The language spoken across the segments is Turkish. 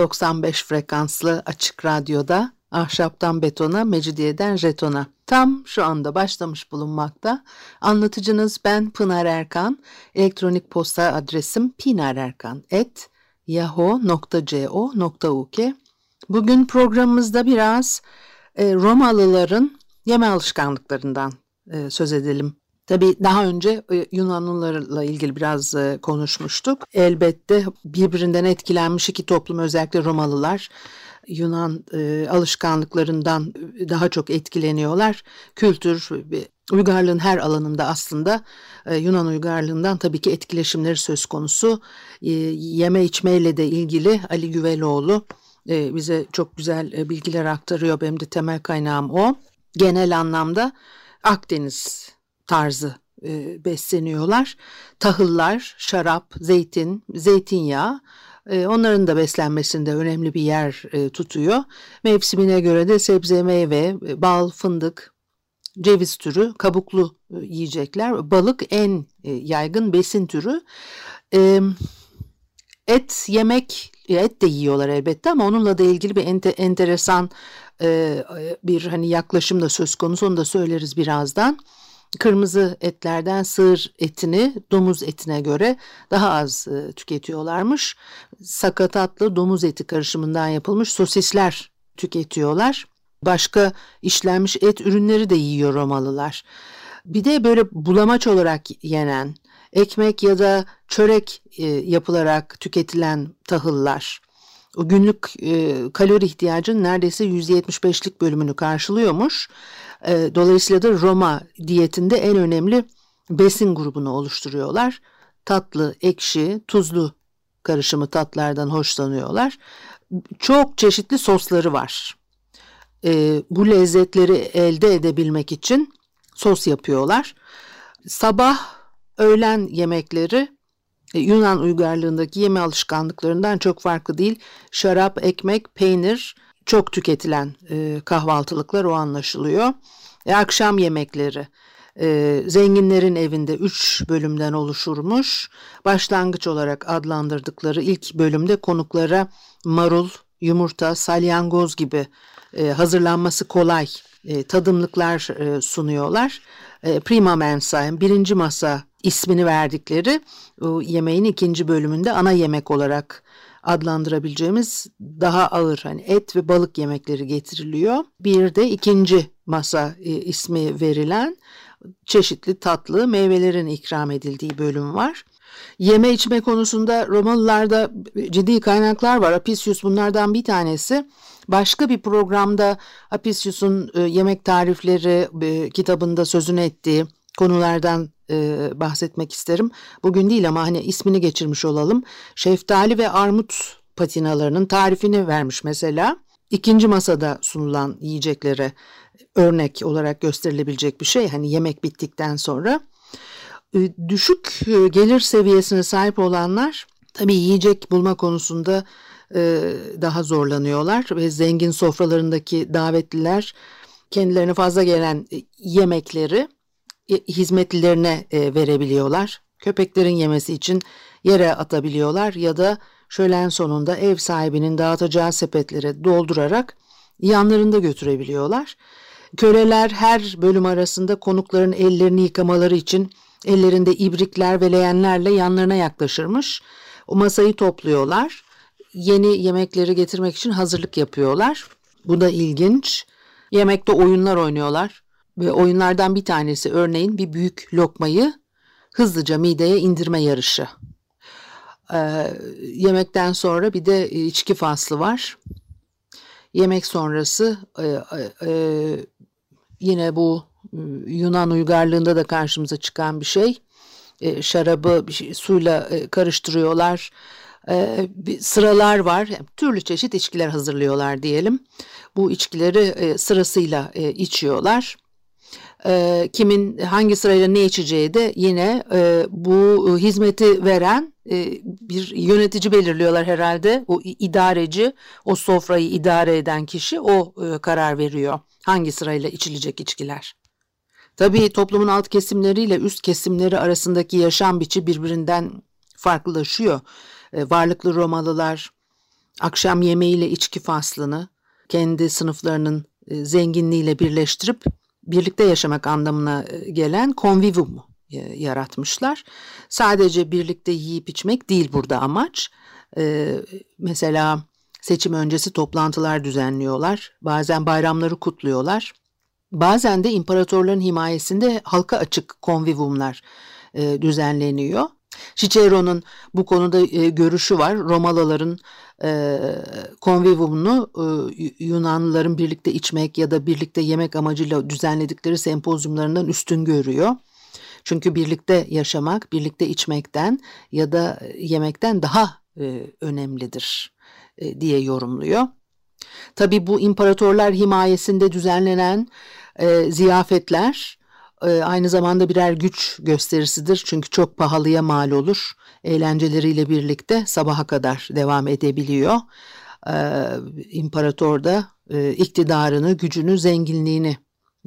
95 frekanslı açık radyoda ahşaptan betona, mecidiyeden jetona. Tam şu anda başlamış bulunmakta. Anlatıcınız ben Pınar Erkan. Elektronik posta adresim pinarerkan.yahoo.co.uk Bugün programımızda biraz e, Romalıların yeme alışkanlıklarından e, söz edelim Tabii daha önce e, Yunanlılarla ilgili biraz e, konuşmuştuk. Elbette birbirinden etkilenmiş iki toplum özellikle Romalılar Yunan e, alışkanlıklarından daha çok etkileniyorlar. Kültür, uygarlığın her alanında aslında Yunan uygarlığından tabii ki etkileşimleri söz konusu. Yeme içmeyle de ilgili Ali Güveloğlu bize çok güzel bilgiler aktarıyor. Benim de temel kaynağım o. Genel anlamda Akdeniz tarzı e, besleniyorlar. Tahıllar, şarap, zeytin, zeytinyağı e, onların da beslenmesinde önemli bir yer e, tutuyor. Mevsimine göre de sebze, meyve, bal, fındık, ceviz türü, kabuklu e, yiyecekler. Balık en e, yaygın besin türü. E, et yemek, et de yiyorlar elbette ama onunla da ilgili bir ente, enteresan e, bir hani yaklaşım da söz konusu. Onu da söyleriz birazdan kırmızı etlerden sığır etini domuz etine göre daha az e, tüketiyorlarmış. Sakatatlı domuz eti karışımından yapılmış sosisler tüketiyorlar. Başka işlenmiş et ürünleri de yiyor Romalılar. Bir de böyle bulamaç olarak yenen, ekmek ya da çörek e, yapılarak tüketilen tahıllar o günlük e, kalori ihtiyacının neredeyse %75'lik bölümünü karşılıyormuş. E, dolayısıyla da Roma diyetinde en önemli besin grubunu oluşturuyorlar. Tatlı, ekşi, tuzlu karışımı tatlardan hoşlanıyorlar. Çok çeşitli sosları var. E, bu lezzetleri elde edebilmek için sos yapıyorlar. Sabah, öğlen yemekleri e, Yunan uygarlığındaki yeme alışkanlıklarından çok farklı değil. Şarap, ekmek, peynir çok tüketilen e, kahvaltılıklar o anlaşılıyor. E, akşam yemekleri e, zenginlerin evinde üç bölümden oluşurmuş. Başlangıç olarak adlandırdıkları ilk bölümde konuklara marul, yumurta, salyangoz gibi e, hazırlanması kolay e, tadımlıklar e, sunuyorlar. E, prima mensa, birinci masa ismini verdikleri o yemeğin ikinci bölümünde ana yemek olarak adlandırabileceğimiz daha ağır hani et ve balık yemekleri getiriliyor. Bir de ikinci masa e, ismi verilen çeşitli tatlı meyvelerin ikram edildiği bölüm var. Yeme içme konusunda Romalılarda ciddi kaynaklar var. Apicius bunlardan bir tanesi. Başka bir programda Apicius'un e, yemek tarifleri e, kitabında sözünü ettiği konulardan e, bahsetmek isterim. Bugün değil ama hani ismini geçirmiş olalım. Şeftali ve armut patinalarının tarifini vermiş mesela. İkinci masada sunulan yiyeceklere örnek olarak gösterilebilecek bir şey. Hani yemek bittikten sonra. E, düşük e, gelir seviyesine sahip olanlar tabii yiyecek bulma konusunda e, daha zorlanıyorlar ve zengin sofralarındaki davetliler kendilerine fazla gelen yemekleri hizmetlilerine e, verebiliyorlar. Köpeklerin yemesi için yere atabiliyorlar ya da şölen sonunda ev sahibinin dağıtacağı sepetlere doldurarak yanlarında götürebiliyorlar. Köleler her bölüm arasında konukların ellerini yıkamaları için ellerinde ibrikler ve leğenlerle yanlarına yaklaşırmış. O masayı topluyorlar. Yeni yemekleri getirmek için hazırlık yapıyorlar. Bu da ilginç. Yemekte oyunlar oynuyorlar. Ve oyunlardan bir tanesi örneğin bir büyük lokmayı hızlıca mideye indirme yarışı. Ee, yemekten sonra bir de içki faslı var. Yemek sonrası e, e, e yine bu e, Yunan uygarlığında da karşımıza çıkan bir şey. E, şarabı bir şey, suyla e, karıştırıyorlar. e, sıralar var. Yani türlü çeşit içkiler hazırlıyorlar diyelim. Bu içkileri e, sırasıyla e, içiyorlar. E, kimin hangi sırayla ne içeceği de yine e, bu hizmeti veren e, bir yönetici belirliyorlar herhalde. O idareci, o sofrayı idare eden kişi o e, karar veriyor. Hangi sırayla içilecek içkiler. Tabii toplumun alt kesimleriyle üst kesimleri arasındaki yaşam biçi birbirinden farklılaşıyor. E, varlıklı Romalılar akşam yemeğiyle içki faslını kendi sınıflarının e, zenginliğiyle birleştirip birlikte yaşamak anlamına e, gelen convivium yaratmışlar. Sadece birlikte yiyip içmek değil burada amaç. Mesela seçim öncesi toplantılar düzenliyorlar. Bazen bayramları kutluyorlar. Bazen de imparatorların himayesinde halka açık konvivumlar e, düzenleniyor. Cicero'nun bu konuda e, görüşü var. Romalıların e, konvivumunu e, Yunanlıların birlikte içmek ya da birlikte yemek amacıyla düzenledikleri sempozyumlarından üstün görüyor. Çünkü birlikte yaşamak, birlikte içmekten ya da yemekten daha e, önemlidir e, diye yorumluyor. Tabi bu imparatorlar himayesinde düzenlenen e, ziyafetler aynı zamanda birer güç gösterisidir. Çünkü çok pahalıya mal olur. Eğlenceleriyle birlikte sabaha kadar devam edebiliyor. E, imparator da e, iktidarını, gücünü, zenginliğini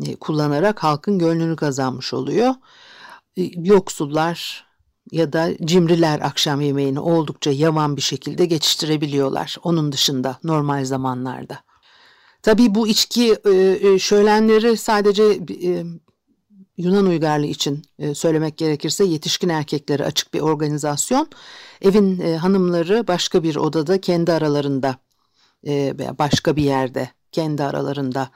e, kullanarak halkın gönlünü kazanmış oluyor. E, yoksullar ya da cimriler akşam yemeğini oldukça yavan bir şekilde geçiştirebiliyorlar. Onun dışında normal zamanlarda. Tabii bu içki e, şölenleri sadece Yunan uygarlığı için söylemek gerekirse yetişkin erkekleri açık bir organizasyon. Evin hanımları başka bir odada kendi aralarında veya başka bir yerde kendi aralarında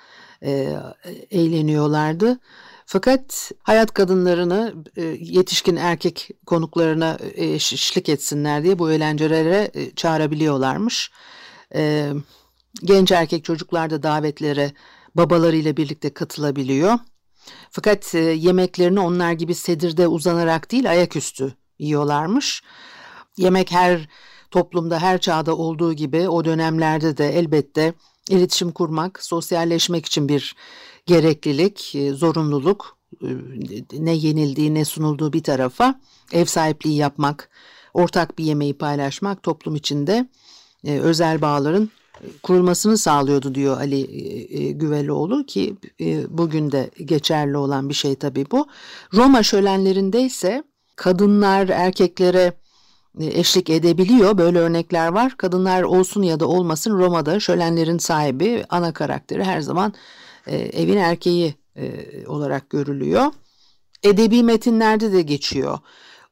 eğleniyorlardı. Fakat hayat kadınlarını yetişkin erkek konuklarına eşlik etsinler diye bu eğlencelere çağırabiliyorlarmış. Genç erkek çocuklar da davetlere babalarıyla birlikte katılabiliyor. Fakat e, yemeklerini onlar gibi sedirde uzanarak değil ayaküstü yiyorlarmış. Yemek her toplumda her çağda olduğu gibi o dönemlerde de elbette iletişim kurmak, sosyalleşmek için bir gereklilik, e, zorunluluk, e, ne yenildiği ne sunulduğu bir tarafa ev sahipliği yapmak, ortak bir yemeği paylaşmak toplum içinde özel bağların kurulmasını sağlıyordu diyor Ali e, e, Güveloğlu ki e, bugün de geçerli olan bir şey tabii bu. Roma şölenlerinde ise kadınlar erkeklere eşlik edebiliyor. Böyle örnekler var. Kadınlar olsun ya da olmasın Roma'da şölenlerin sahibi ana karakteri her zaman evin erkeği olarak görülüyor. Edebi metinlerde de geçiyor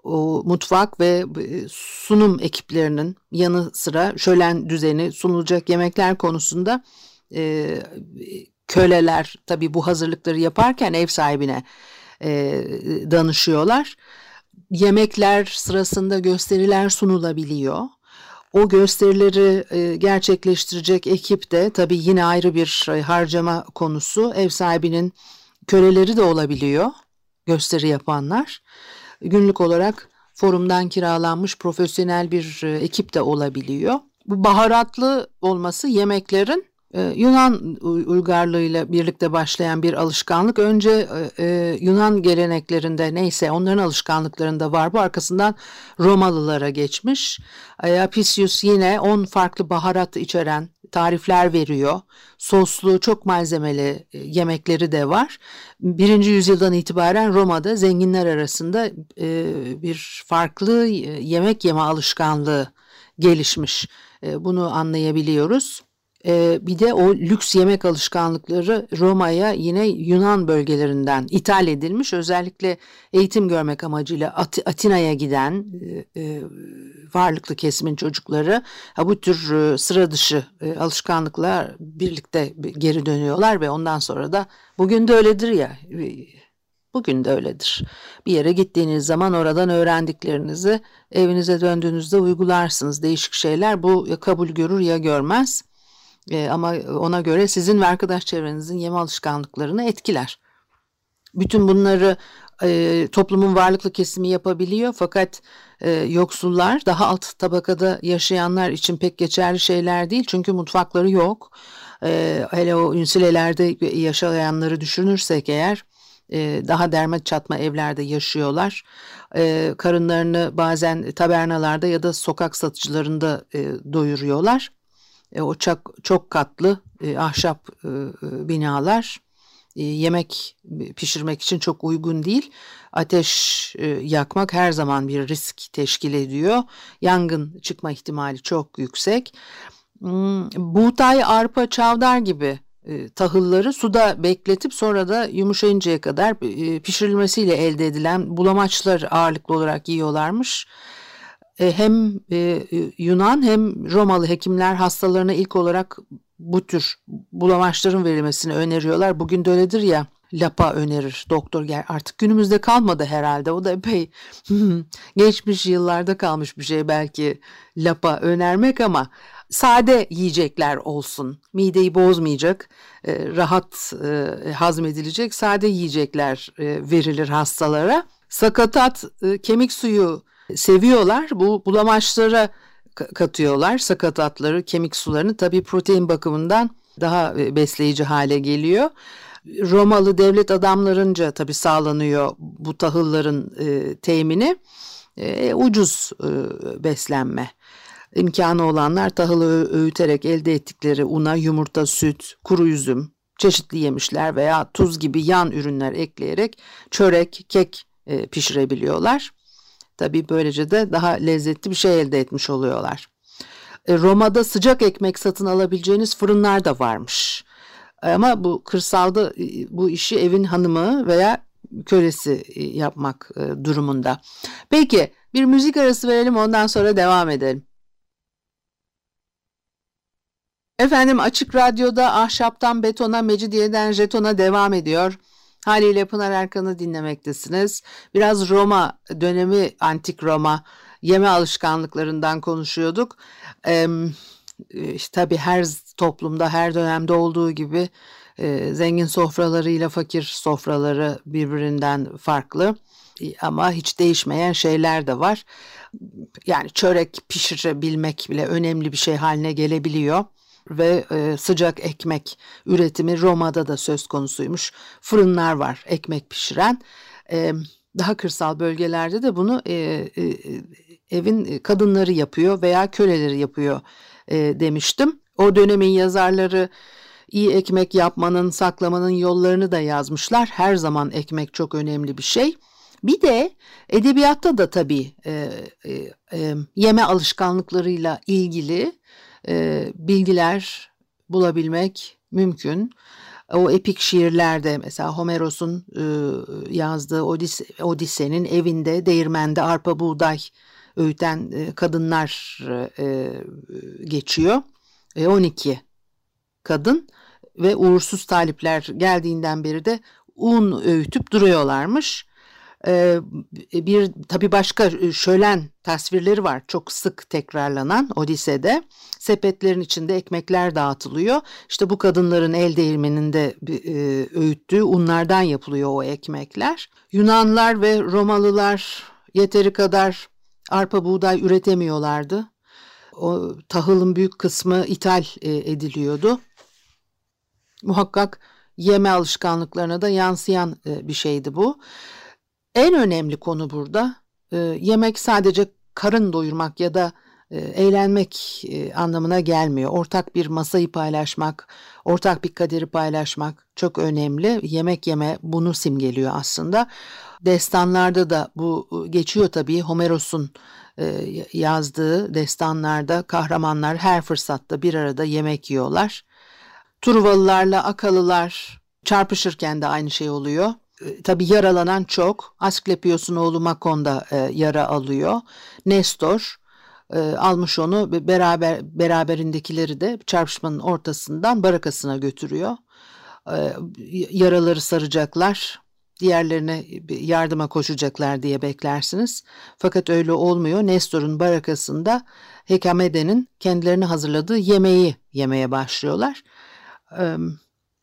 o mutfak ve e, sunum ekiplerinin yanı sıra şölen düzeni sunulacak yemekler konusunda e, köleler tabii bu hazırlıkları yaparken ev sahibine e, danışıyorlar. Yemekler sırasında gösteriler sunulabiliyor. O gösterileri e, gerçekleştirecek ekip de tabii yine ayrı bir e, harcama konusu. Ev sahibinin köleleri de olabiliyor gösteri yapanlar günlük olarak forumdan kiralanmış profesyonel bir e, ekip de olabiliyor. Bu baharatlı olması yemeklerin e, Yunan uygarlığıyla birlikte başlayan bir alışkanlık. Önce e, Yunan geleneklerinde neyse onların alışkanlıklarında var. Bu arkasından Romalılara geçmiş. Apicius yine 10 farklı baharat içeren tarifler veriyor. Soslu, çok malzemeli e, yemekleri de var. Birinci yüzyıldan itibaren Roma'da zenginler arasında e, bir farklı e, yemek yeme alışkanlığı gelişmiş. Bunu anlayabiliyoruz. Ee, bir de o lüks yemek alışkanlıkları Roma'ya yine Yunan bölgelerinden ithal edilmiş. Özellikle eğitim görmek amacıyla At Atina'ya giden e, e, varlıklı kesimin çocukları bu tür e, sıra dışı alışkanlıklar birlikte geri dönüyorlar ve ondan sonra da bugün de öyledir ya Bugün de öyledir. Bir yere gittiğiniz zaman oradan öğrendiklerinizi evinize döndüğünüzde uygularsınız. Değişik şeyler bu ya kabul görür ya görmez. E, ama ona göre sizin ve arkadaş çevrenizin yeme alışkanlıklarını etkiler. Bütün bunları e, toplumun varlıklı kesimi yapabiliyor fakat e, yoksullar daha alt tabakada yaşayanlar için pek geçerli şeyler değil çünkü mutfakları yok. E, hele o ünsilelerde yaşayanları düşünürsek eğer e, daha derme çatma evlerde yaşıyorlar. E, karınlarını bazen tabernalarda ya da sokak satıcılarında e, doyuruyorlar. E, o çok, çok katlı e, ahşap e, e binalar e, yemek pişirmek için çok uygun değil. Ateş e, yakmak her zaman bir risk teşkil ediyor. Yangın çıkma ihtimali çok yüksek. Hmm, buğday, arpa, çavdar gibi e, tahılları suda bekletip sonra da yumuşayıncaya kadar pişirilmesiyle elde edilen bulamaçlar ağırlıklı olarak yiyorlarmış. Hem Yunan hem Romalı hekimler hastalarına ilk olarak bu tür bulamaçların verilmesini öneriyorlar. Bugün de öyledir ya lapa önerir doktor gel artık günümüzde kalmadı herhalde. O da epey geçmiş yıllarda kalmış bir şey belki lapa önermek ama sade yiyecekler olsun. Mideyi bozmayacak e, rahat e, hazmedilecek sade yiyecekler e, verilir hastalara. Sakatat kemik suyu seviyorlar bu bulamaçlara katıyorlar. Sakatatları, kemik sularını tabii protein bakımından daha e, besleyici hale geliyor. Romalı devlet adamlarınca tabii sağlanıyor bu tahılların e, temini. E, ucuz e, beslenme. İmkanı olanlar tahılı öğüterek elde ettikleri una, yumurta, süt, kuru üzüm, çeşitli yemişler veya tuz gibi yan ürünler ekleyerek çörek, kek e, pişirebiliyorlar. Tabii böylece de daha lezzetli bir şey elde etmiş oluyorlar. E, Roma'da sıcak ekmek satın alabileceğiniz fırınlar da varmış. Ama bu kırsalda e, bu işi evin hanımı veya kölesi e, yapmak durumunda. Peki bir müzik arası verelim ondan sonra devam edelim. Efendim Açık Radyo'da ahşaptan betona, mecidiyeden jetona devam ediyor. Haliyle Pınar Erkan'ı dinlemektesiniz. Biraz Roma dönemi, antik Roma yeme alışkanlıklarından konuşuyorduk. Ee, işte, tabii her toplumda, her dönemde olduğu gibi e, zengin sofralarıyla fakir sofraları birbirinden farklı. Ama hiç değişmeyen şeyler de var. Yani çörek pişirebilmek bile önemli bir şey haline gelebiliyor ve e, sıcak ekmek üretimi Roma'da da söz konusuymuş. Fırınlar var ekmek pişiren. E, daha kırsal bölgelerde de bunu e, e, evin kadınları yapıyor veya köleleri yapıyor e, demiştim. O dönemin yazarları iyi ekmek yapmanın, saklamanın yollarını da yazmışlar. Her zaman ekmek çok önemli bir şey. Bir de edebiyatta da tabii e, e, e, yeme alışkanlıklarıyla ilgili e, bilgiler bulabilmek mümkün. O epik şiirlerde mesela Homeros'un e, yazdığı Odise, Odise'nin evinde değirmende arpa buğday öğüten e, kadınlar e, geçiyor. E, 12 kadın ve uğursuz talipler geldiğinden beri de un öğütüp duruyorlarmış. Ee, bir tabii başka e, şölen tasvirleri var çok sık tekrarlanan Odise'de. Sepetlerin içinde ekmekler dağıtılıyor. İşte bu kadınların el değirmeninde e, öğüttüğü unlardan yapılıyor o ekmekler. Yunanlar ve Romalılar yeteri kadar arpa buğday üretemiyorlardı. O tahılın büyük kısmı ithal e, ediliyordu. Muhakkak yeme alışkanlıklarına da yansıyan bir şeydi bu. En önemli konu burada e, yemek sadece karın doyurmak ya da e, eğlenmek e, anlamına gelmiyor. Ortak bir masayı paylaşmak, ortak bir kaderi paylaşmak çok önemli. Yemek yeme bunu simgeliyor aslında. Destanlarda da bu geçiyor tabii. Homeros'un e, yazdığı destanlarda kahramanlar her fırsatta bir arada yemek yiyorlar. Truvalılarla Akalılar çarpışırken de aynı şey oluyor. E, tabii yaralanan çok. Asklepios'un oğlu Makon e, yara alıyor. Nestor e, almış onu beraber beraberindekileri de çarpışmanın ortasından barakasına götürüyor. E, yaraları saracaklar. Diğerlerine yardıma koşacaklar diye beklersiniz. Fakat öyle olmuyor. Nestor'un barakasında Hekamede'nin kendilerini hazırladığı yemeği yemeye başlıyorlar.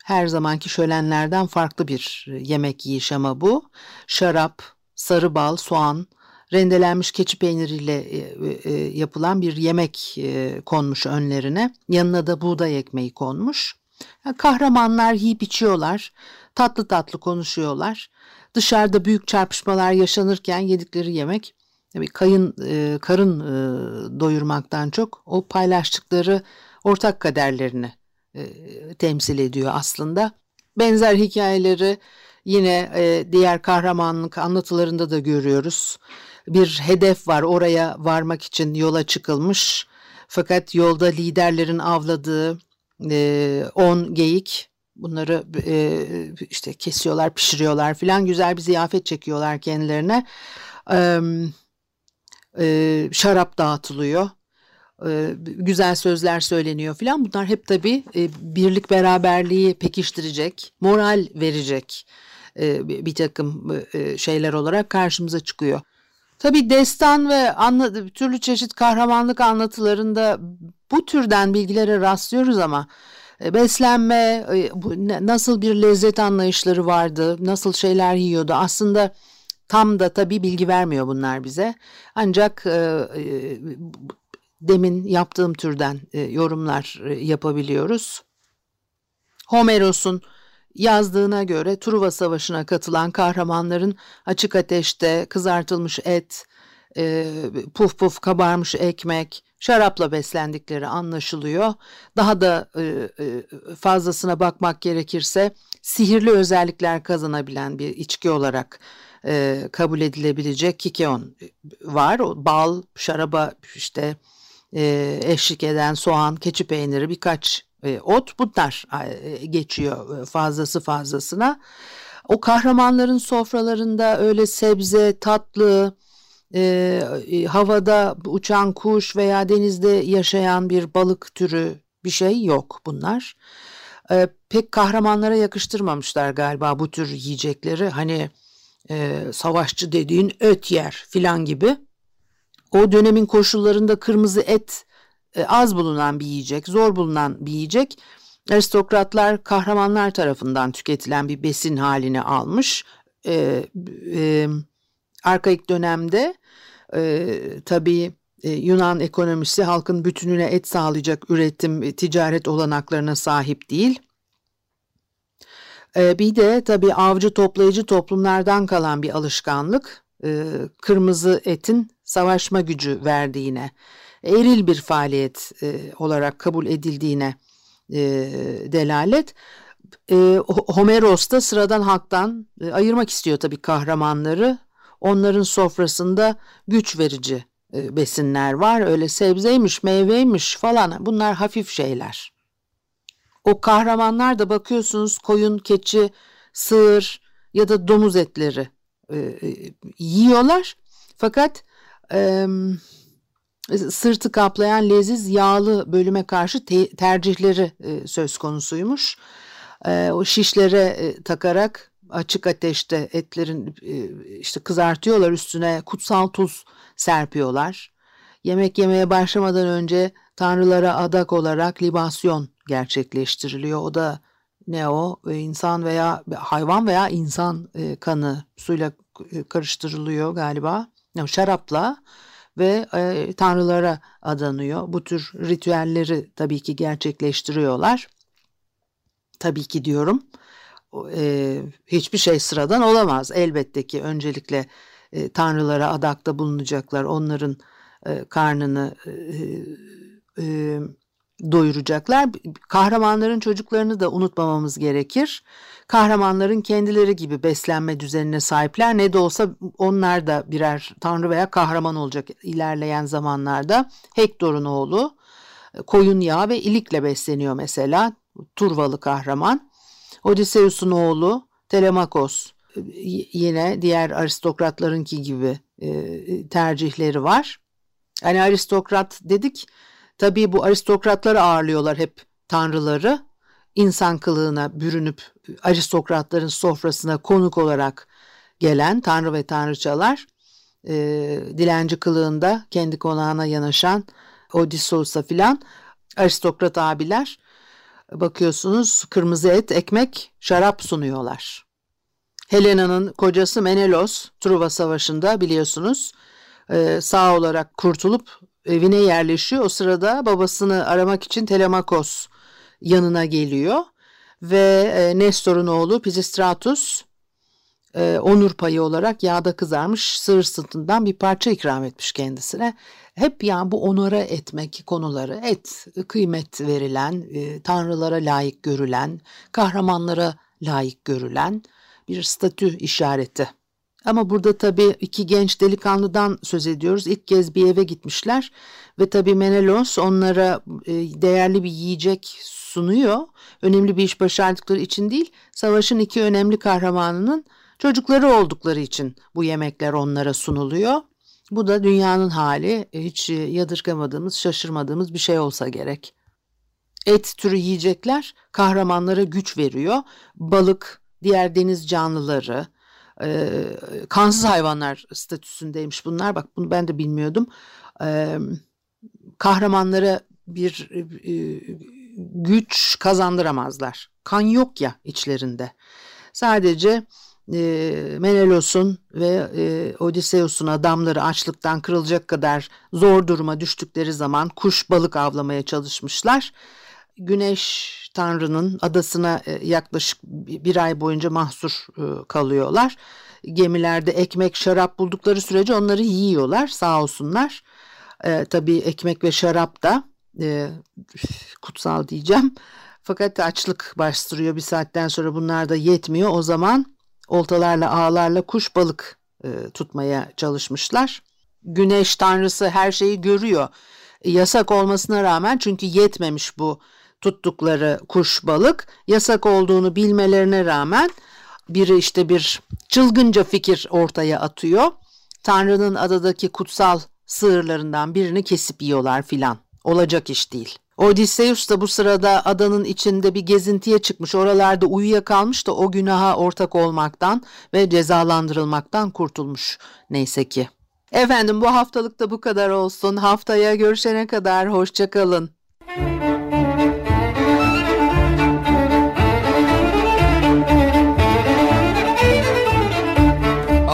E, her zamanki şölenlerden farklı bir yemek yiyiş ama bu. Şarap, sarı bal, soğan, rendelenmiş keçi peyniriyle e, e, yapılan bir yemek e, konmuş önlerine. Yanına da buğday ekmeği konmuş. Kahramanlar yiyip içiyorlar, tatlı tatlı konuşuyorlar. Dışarıda büyük çarpışmalar yaşanırken yedikleri yemek tabii kayın, karın doyurmaktan çok o paylaştıkları ortak kaderlerini temsil ediyor aslında. Benzer hikayeleri yine diğer kahramanlık anlatılarında da görüyoruz bir hedef var oraya varmak için yola çıkılmış. Fakat yolda liderlerin avladığı 10 e, geyik bunları e, işte kesiyorlar pişiriyorlar filan güzel bir ziyafet çekiyorlar kendilerine. E, e, şarap dağıtılıyor e, güzel sözler söyleniyor filan bunlar hep tabii e, birlik beraberliği pekiştirecek moral verecek e, bir takım şeyler olarak karşımıza çıkıyor. Tabi destan ve anla, türlü çeşit kahramanlık anlatılarında bu türden bilgilere rastlıyoruz ama e, beslenme, e, nasıl bir lezzet anlayışları vardı, nasıl şeyler yiyordu aslında tam da tabi bilgi vermiyor bunlar bize. Ancak e, demin yaptığım türden yorumlar yapabiliyoruz. Homeros'un Yazdığına göre Truva Savaşı'na katılan kahramanların açık ateşte kızartılmış et, e, puf puf kabarmış ekmek, şarapla beslendikleri anlaşılıyor. Daha da e, e, fazlasına bakmak gerekirse sihirli özellikler kazanabilen bir içki olarak e, kabul edilebilecek kikeon var. O, bal, şaraba işte e, eşlik eden soğan, keçi peyniri birkaç e, ot bunlar e, geçiyor e, fazlası fazlasına. O kahramanların sofralarında öyle sebze, tatlı, e, havada uçan kuş veya denizde yaşayan bir balık türü bir şey yok bunlar. E, pek kahramanlara yakıştırmamışlar galiba bu tür yiyecekleri. Hani e, savaşçı dediğin öt yer filan gibi. O dönemin koşullarında kırmızı et e, az bulunan bir yiyecek, zor bulunan bir yiyecek. Aristokratlar kahramanlar tarafından tüketilen bir besin halini almış. E, e, arkaik dönemde e, tabii e, Yunan ekonomisi halkın bütününe et sağlayacak üretim, ticaret olanaklarına sahip değil. E, bir de tabii avcı toplayıcı toplumlardan kalan bir alışkanlık. E, kırmızı etin savaşma gücü verdiğine eril bir faaliyet e, olarak kabul edildiğine e, delalet. E, Homeros da sıradan halktan e, ayırmak istiyor tabii kahramanları. Onların sofrasında güç verici e, besinler var. Öyle sebzeymiş, meyveymiş falan bunlar hafif şeyler. O kahramanlar da bakıyorsunuz koyun, keçi, sığır ya da domuz etleri e, e, yiyorlar. Fakat sırtı kaplayan leziz yağlı bölüme karşı te- tercihleri e, söz konusuymuş. E, o şişlere e, takarak açık ateşte etlerin e, işte kızartıyorlar üstüne kutsal tuz serpiyorlar. Yemek yemeye başlamadan önce tanrılara adak olarak libasyon gerçekleştiriliyor. O da ne o e, insan veya hayvan veya insan e, kanı suyla e, karıştırılıyor galiba. Şarapla ve e, tanrılara adanıyor. Bu tür ritüelleri tabii ki gerçekleştiriyorlar. Tabii ki diyorum. E, hiçbir şey sıradan olamaz. Elbette ki öncelikle e, tanrılara adakta bulunacaklar. Onların e, karnını e, e, doyuracaklar. Kahramanların çocuklarını da unutmamamız gerekir. Kahramanların kendileri gibi beslenme düzenine sahipler. Ne de olsa onlar da birer tanrı veya kahraman olacak ilerleyen zamanlarda. Hektor'un oğlu koyun yağı ve ilikle besleniyor mesela. Turvalı kahraman. Odysseus'un oğlu Telemakos yine diğer aristokratlarınki gibi e, tercihleri var. Yani aristokrat dedik Tabii bu aristokratları ağırlıyorlar hep tanrıları. İnsan kılığına bürünüp aristokratların sofrasına konuk olarak gelen tanrı ve tanrıçalar e, dilenci kılığında kendi konağına yanaşan Odysseus'a filan aristokrat abiler bakıyorsunuz kırmızı et, ekmek, şarap sunuyorlar. Helena'nın kocası Menelos Truva Savaşı'nda biliyorsunuz e, sağ olarak kurtulup evine yerleşiyor. O sırada babasını aramak için Telemakos yanına geliyor ve e, Nestor'un oğlu Pisistratus e, onur payı olarak yağda kızarmış sığır sırtından bir parça ikram etmiş kendisine. Hep yani bu onora etmek konuları, et, kıymet verilen, e, tanrılara layık görülen, kahramanlara layık görülen bir statü işareti. Ama burada tabii iki genç delikanlıdan söz ediyoruz. İlk kez bir eve gitmişler ve tabii Menelos onlara e, değerli bir yiyecek sunuyor. Önemli bir iş başardıkları için değil, savaşın iki önemli kahramanının çocukları oldukları için bu yemekler onlara sunuluyor. Bu da dünyanın hali hiç yadırgamadığımız, şaşırmadığımız bir şey olsa gerek. Et türü yiyecekler kahramanlara güç veriyor. Balık, diğer deniz canlıları, e, kansız hayvanlar statüsündeymiş bunlar. Bak bunu ben de bilmiyordum. E, kahramanlara bir e, güç kazandıramazlar. Kan yok ya içlerinde. Sadece e, Menelos'un ve e, Odysseus'un adamları açlıktan kırılacak kadar zor duruma düştükleri zaman kuş balık avlamaya çalışmışlar. Güneş Tanrı'nın adasına e, yaklaşık bir ay boyunca mahsur e, kalıyorlar. Gemilerde ekmek, şarap buldukları sürece onları yiyorlar sağ olsunlar. E, tabii ekmek ve şarap da e, kutsal diyeceğim. Fakat açlık bastırıyor bir saatten sonra bunlar da yetmiyor. O zaman oltalarla ağlarla kuş balık e, tutmaya çalışmışlar. Güneş tanrısı her şeyi görüyor. E, yasak olmasına rağmen çünkü yetmemiş bu tuttukları kuş balık. Yasak olduğunu bilmelerine rağmen biri işte bir çılgınca fikir ortaya atıyor. Tanrı'nın adadaki kutsal sığırlarından birini kesip yiyorlar filan. Olacak iş değil. Odysseus da bu sırada adanın içinde bir gezintiye çıkmış. Oralarda uyuyakalmış da o günaha ortak olmaktan ve cezalandırılmaktan kurtulmuş neyse ki. Efendim bu haftalık da bu kadar olsun. Haftaya görüşene kadar hoşçakalın.